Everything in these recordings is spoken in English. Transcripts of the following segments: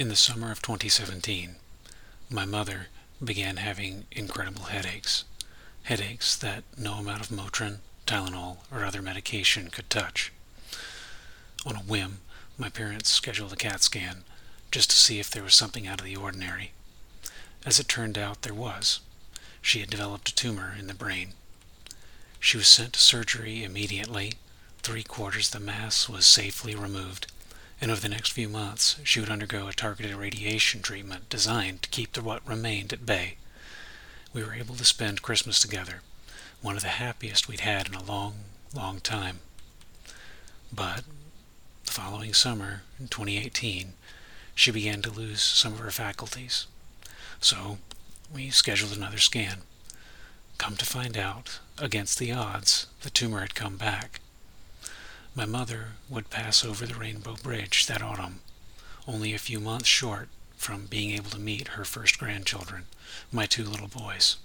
In the summer of 2017, my mother began having incredible headaches. Headaches that no amount of Motrin, Tylenol, or other medication could touch. On a whim, my parents scheduled a CAT scan just to see if there was something out of the ordinary. As it turned out, there was. She had developed a tumor in the brain. She was sent to surgery immediately. Three quarters of the mass was safely removed and over the next few months she would undergo a targeted radiation treatment designed to keep the what remained at bay. We were able to spend Christmas together, one of the happiest we'd had in a long, long time. But the following summer, in 2018, she began to lose some of her faculties. So we scheduled another scan. Come to find out, against the odds, the tumor had come back my mother would pass over the Rainbow Bridge that autumn, only a few months short from being able to meet her first grandchildren, my two little boys.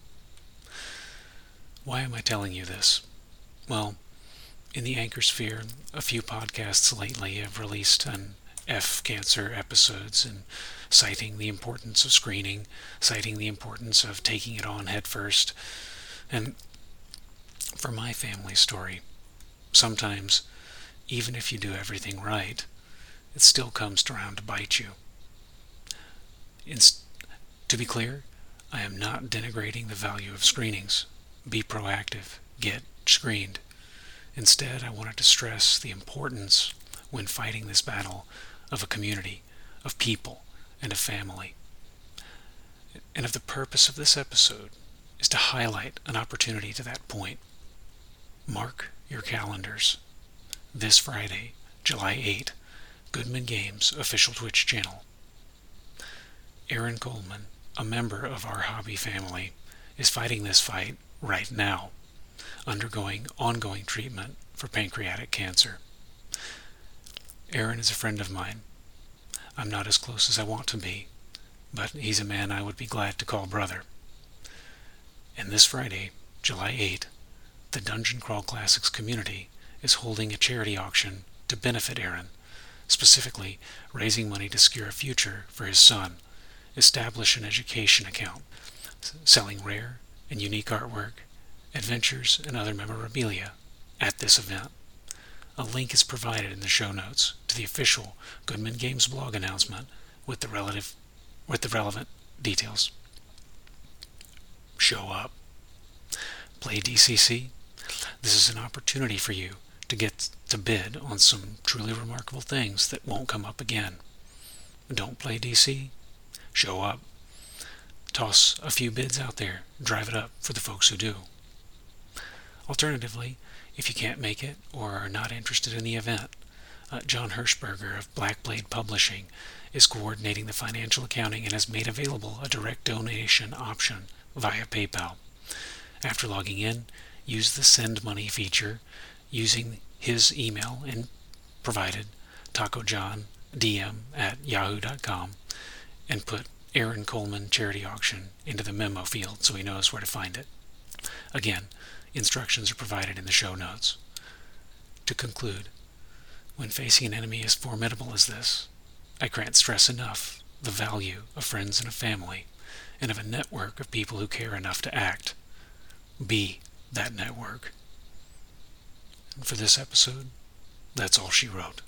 Why am I telling you this? Well, in the anchor sphere, a few podcasts lately have released an F cancer episodes and citing the importance of screening, citing the importance of taking it on headfirst. And for my family story, sometimes even if you do everything right, it still comes around to bite you. to be clear, I am not denigrating the value of screenings. Be proactive. Get screened. Instead, I wanted to stress the importance, when fighting this battle, of a community, of people, and a family. And if the purpose of this episode is to highlight an opportunity to that point, mark your calendars this Friday, July 8, Goodman Games official Twitch channel. Aaron Coleman, a member of our hobby family, is fighting this fight right now, undergoing ongoing treatment for pancreatic cancer. Aaron is a friend of mine. I'm not as close as I want to be, but he's a man I would be glad to call brother. And this Friday, July 8, the Dungeon Crawl Classics community is holding a charity auction to benefit Aaron, specifically raising money to secure a future for his son, establish an education account, selling rare and unique artwork, adventures, and other memorabilia at this event. A link is provided in the show notes to the official Goodman Games blog announcement with the relative with the relevant details. Show up. Play DCC. This is an opportunity for you to get to bid on some truly remarkable things that won't come up again. Don't play DC? Show up. Toss a few bids out there. Drive it up for the folks who do. Alternatively, if you can't make it or are not interested in the event, uh, John Hershberger of Black Blade Publishing is coordinating the financial accounting and has made available a direct donation option via PayPal. After logging in, use the Send Money feature using his email and provided tacojohndm at yahoo.com and put Aaron Coleman Charity Auction into the memo field so he knows where to find it. Again, instructions are provided in the show notes. To conclude, when facing an enemy as formidable as this, I can't stress enough the value of friends and a family, and of a network of people who care enough to act. Be that network. For this episode, that's all she wrote.